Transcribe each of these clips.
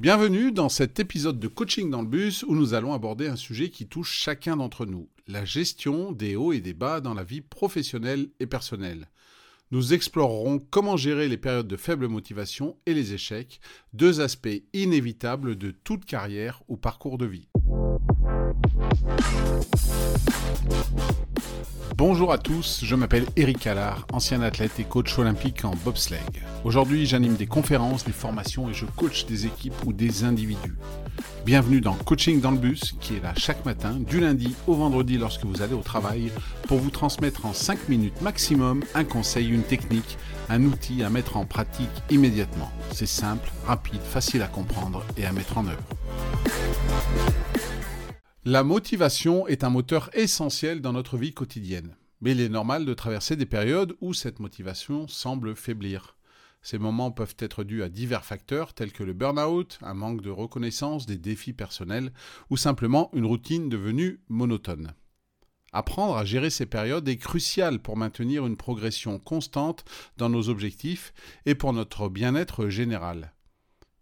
Bienvenue dans cet épisode de Coaching dans le bus où nous allons aborder un sujet qui touche chacun d'entre nous, la gestion des hauts et des bas dans la vie professionnelle et personnelle. Nous explorerons comment gérer les périodes de faible motivation et les échecs, deux aspects inévitables de toute carrière ou parcours de vie. Bonjour à tous, je m'appelle Eric Allard, ancien athlète et coach olympique en bobsleigh. Aujourd'hui, j'anime des conférences, des formations et je coach des équipes ou des individus. Bienvenue dans Coaching dans le bus, qui est là chaque matin, du lundi au vendredi lorsque vous allez au travail, pour vous transmettre en 5 minutes maximum un conseil, une technique, un outil à mettre en pratique immédiatement. C'est simple, rapide, facile à comprendre et à mettre en œuvre. La motivation est un moteur essentiel dans notre vie quotidienne, mais il est normal de traverser des périodes où cette motivation semble faiblir. Ces moments peuvent être dus à divers facteurs tels que le burn-out, un manque de reconnaissance, des défis personnels ou simplement une routine devenue monotone. Apprendre à gérer ces périodes est crucial pour maintenir une progression constante dans nos objectifs et pour notre bien-être général.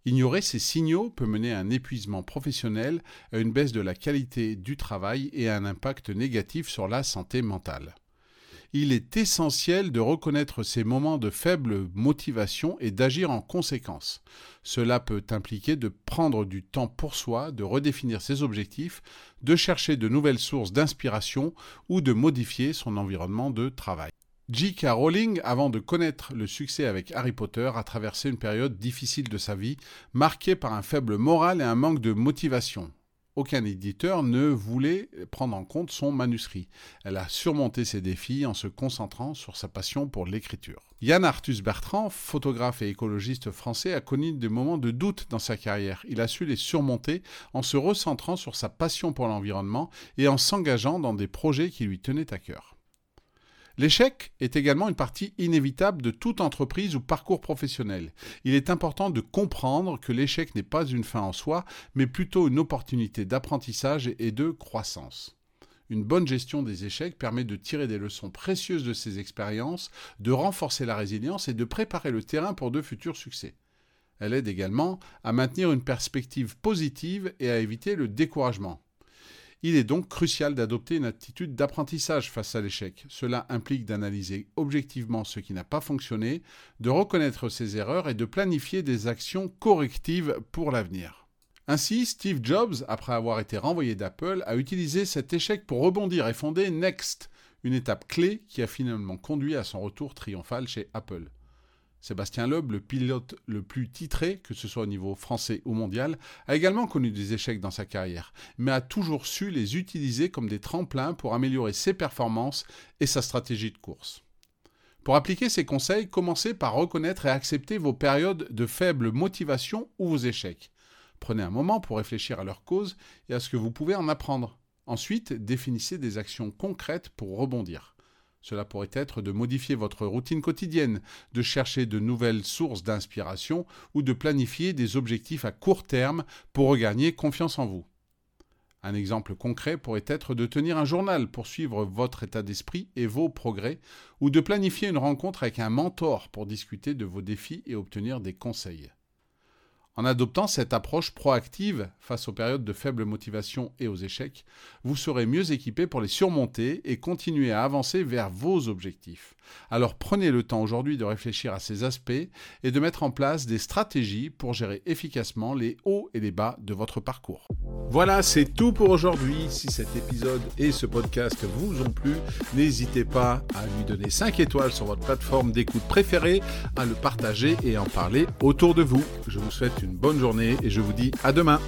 Ignorer ces signaux peut mener à un épuisement professionnel, à une baisse de la qualité du travail et à un impact négatif sur la santé mentale. Il est essentiel de reconnaître ces moments de faible motivation et d'agir en conséquence. Cela peut impliquer de prendre du temps pour soi, de redéfinir ses objectifs, de chercher de nouvelles sources d'inspiration ou de modifier son environnement de travail. J.K. Rowling, avant de connaître le succès avec Harry Potter, a traversé une période difficile de sa vie, marquée par un faible moral et un manque de motivation. Aucun éditeur ne voulait prendre en compte son manuscrit. Elle a surmonté ces défis en se concentrant sur sa passion pour l'écriture. Yann Arthus Bertrand, photographe et écologiste français, a connu des moments de doute dans sa carrière. Il a su les surmonter en se recentrant sur sa passion pour l'environnement et en s'engageant dans des projets qui lui tenaient à cœur. L'échec est également une partie inévitable de toute entreprise ou parcours professionnel. Il est important de comprendre que l'échec n'est pas une fin en soi, mais plutôt une opportunité d'apprentissage et de croissance. Une bonne gestion des échecs permet de tirer des leçons précieuses de ces expériences, de renforcer la résilience et de préparer le terrain pour de futurs succès. Elle aide également à maintenir une perspective positive et à éviter le découragement. Il est donc crucial d'adopter une attitude d'apprentissage face à l'échec. Cela implique d'analyser objectivement ce qui n'a pas fonctionné, de reconnaître ses erreurs et de planifier des actions correctives pour l'avenir. Ainsi, Steve Jobs, après avoir été renvoyé d'Apple, a utilisé cet échec pour rebondir et fonder Next, une étape clé qui a finalement conduit à son retour triomphal chez Apple. Sébastien Loeb, le pilote le plus titré, que ce soit au niveau français ou mondial, a également connu des échecs dans sa carrière, mais a toujours su les utiliser comme des tremplins pour améliorer ses performances et sa stratégie de course. Pour appliquer ces conseils, commencez par reconnaître et accepter vos périodes de faible motivation ou vos échecs. Prenez un moment pour réfléchir à leur cause et à ce que vous pouvez en apprendre. Ensuite, définissez des actions concrètes pour rebondir. Cela pourrait être de modifier votre routine quotidienne, de chercher de nouvelles sources d'inspiration ou de planifier des objectifs à court terme pour regagner confiance en vous. Un exemple concret pourrait être de tenir un journal pour suivre votre état d'esprit et vos progrès, ou de planifier une rencontre avec un mentor pour discuter de vos défis et obtenir des conseils. En adoptant cette approche proactive face aux périodes de faible motivation et aux échecs, vous serez mieux équipé pour les surmonter et continuer à avancer vers vos objectifs. Alors prenez le temps aujourd'hui de réfléchir à ces aspects et de mettre en place des stratégies pour gérer efficacement les hauts et les bas de votre parcours. Voilà, c'est tout pour aujourd'hui. Si cet épisode et ce podcast vous ont plu, n'hésitez pas à lui donner 5 étoiles sur votre plateforme d'écoute préférée, à le partager et en parler autour de vous. Je vous souhaite une bonne journée et je vous dis à demain.